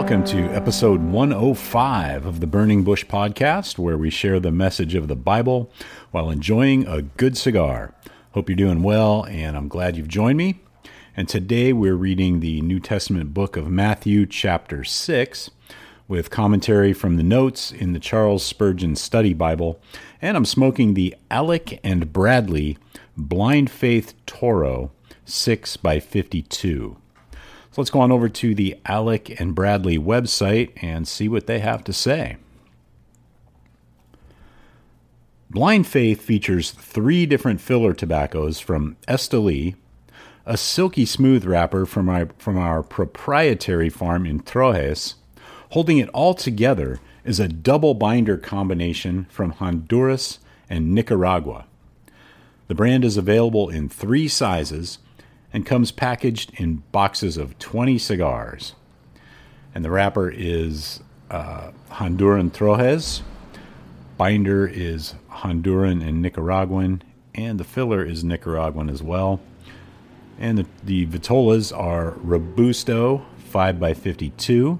Welcome to episode 105 of the Burning Bush podcast, where we share the message of the Bible while enjoying a good cigar. Hope you're doing well, and I'm glad you've joined me. And today we're reading the New Testament book of Matthew, chapter 6, with commentary from the notes in the Charles Spurgeon Study Bible. And I'm smoking the Alec and Bradley Blind Faith Toro 6 by 52. So let's go on over to the Alec and Bradley website and see what they have to say. Blind Faith features three different filler tobaccos from Esteli, a silky smooth wrapper from our, from our proprietary farm in Trojes. Holding it all together is a double binder combination from Honduras and Nicaragua. The brand is available in three sizes and comes packaged in boxes of 20 cigars. And the wrapper is uh, Honduran Trojes, binder is Honduran and Nicaraguan, and the filler is Nicaraguan as well. And the, the vitolas are Robusto 5x52,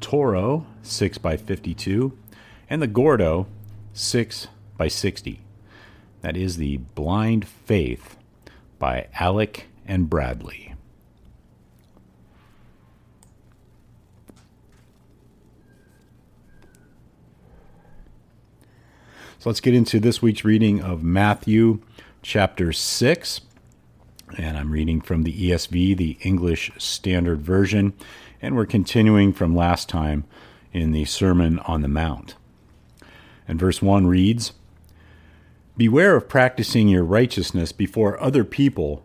Toro 6x52, and the Gordo 6x60. That is the Blind Faith by Alec and Bradley. So let's get into this week's reading of Matthew chapter 6. And I'm reading from the ESV, the English Standard Version. And we're continuing from last time in the Sermon on the Mount. And verse 1 reads Beware of practicing your righteousness before other people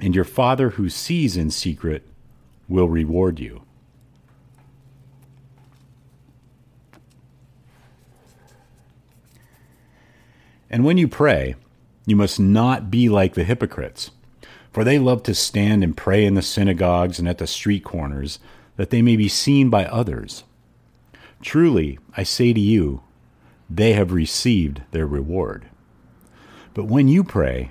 and your Father who sees in secret will reward you. And when you pray, you must not be like the hypocrites, for they love to stand and pray in the synagogues and at the street corners, that they may be seen by others. Truly, I say to you, they have received their reward. But when you pray,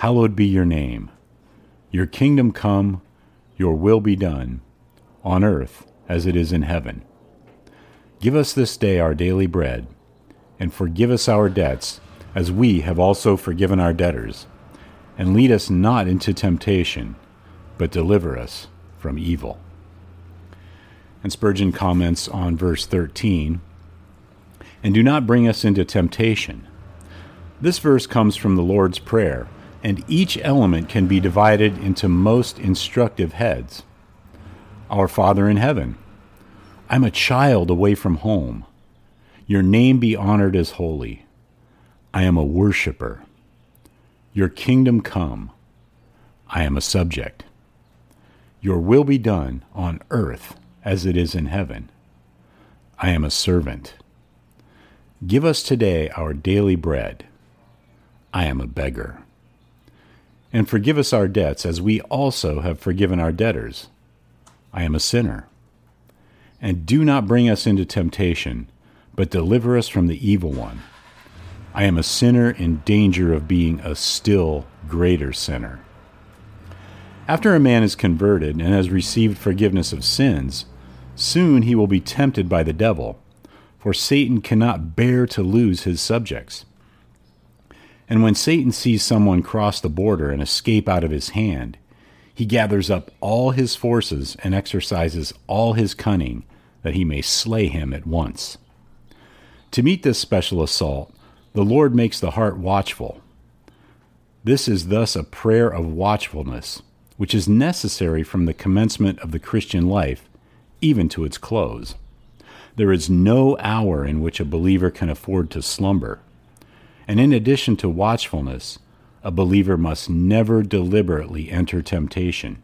Hallowed be your name. Your kingdom come, your will be done, on earth as it is in heaven. Give us this day our daily bread, and forgive us our debts, as we have also forgiven our debtors. And lead us not into temptation, but deliver us from evil. And Spurgeon comments on verse 13 And do not bring us into temptation. This verse comes from the Lord's Prayer, and each element can be divided into most instructive heads. Our Father in heaven, I'm a child away from home. Your name be honored as holy. I am a worshiper. Your kingdom come. I am a subject. Your will be done on earth as it is in heaven. I am a servant. Give us today our daily bread. I am a beggar. And forgive us our debts as we also have forgiven our debtors. I am a sinner. And do not bring us into temptation, but deliver us from the evil one. I am a sinner in danger of being a still greater sinner. After a man is converted and has received forgiveness of sins, soon he will be tempted by the devil, for Satan cannot bear to lose his subjects. And when Satan sees someone cross the border and escape out of his hand, he gathers up all his forces and exercises all his cunning that he may slay him at once. To meet this special assault, the Lord makes the heart watchful. This is thus a prayer of watchfulness, which is necessary from the commencement of the Christian life even to its close. There is no hour in which a believer can afford to slumber. And in addition to watchfulness, a believer must never deliberately enter temptation.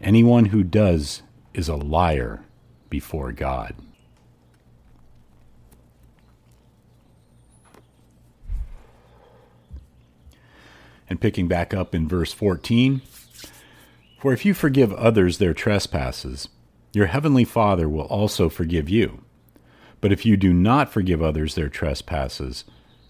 Anyone who does is a liar before God. And picking back up in verse 14 For if you forgive others their trespasses, your heavenly Father will also forgive you. But if you do not forgive others their trespasses,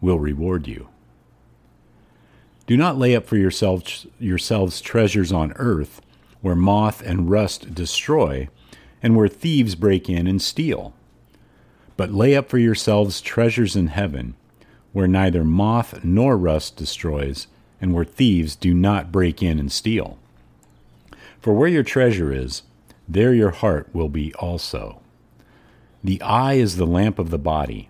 will reward you. Do not lay up for yourselves, yourselves treasures on earth, where moth and rust destroy, and where thieves break in and steal. But lay up for yourselves treasures in heaven, where neither moth nor rust destroys, and where thieves do not break in and steal. For where your treasure is, there your heart will be also. The eye is the lamp of the body.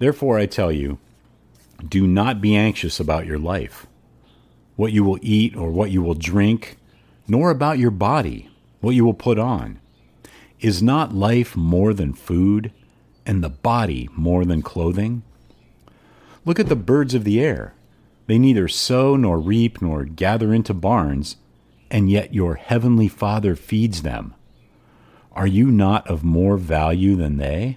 Therefore, I tell you, do not be anxious about your life, what you will eat or what you will drink, nor about your body, what you will put on. Is not life more than food, and the body more than clothing? Look at the birds of the air. They neither sow nor reap nor gather into barns, and yet your heavenly Father feeds them. Are you not of more value than they?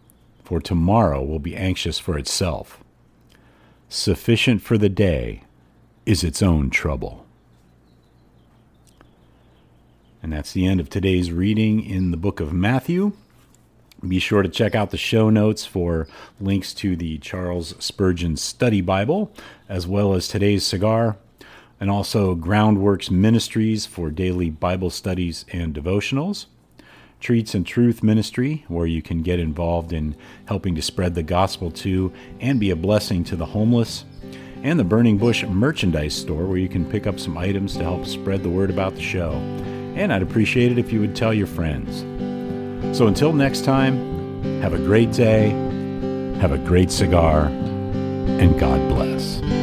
for tomorrow will be anxious for itself. Sufficient for the day is its own trouble. And that's the end of today's reading in the book of Matthew. Be sure to check out the show notes for links to the Charles Spurgeon Study Bible, as well as today's cigar, and also Groundworks Ministries for daily Bible studies and devotionals. Treats and Truth Ministry, where you can get involved in helping to spread the gospel to and be a blessing to the homeless, and the Burning Bush merchandise store, where you can pick up some items to help spread the word about the show. And I'd appreciate it if you would tell your friends. So until next time, have a great day, have a great cigar, and God bless.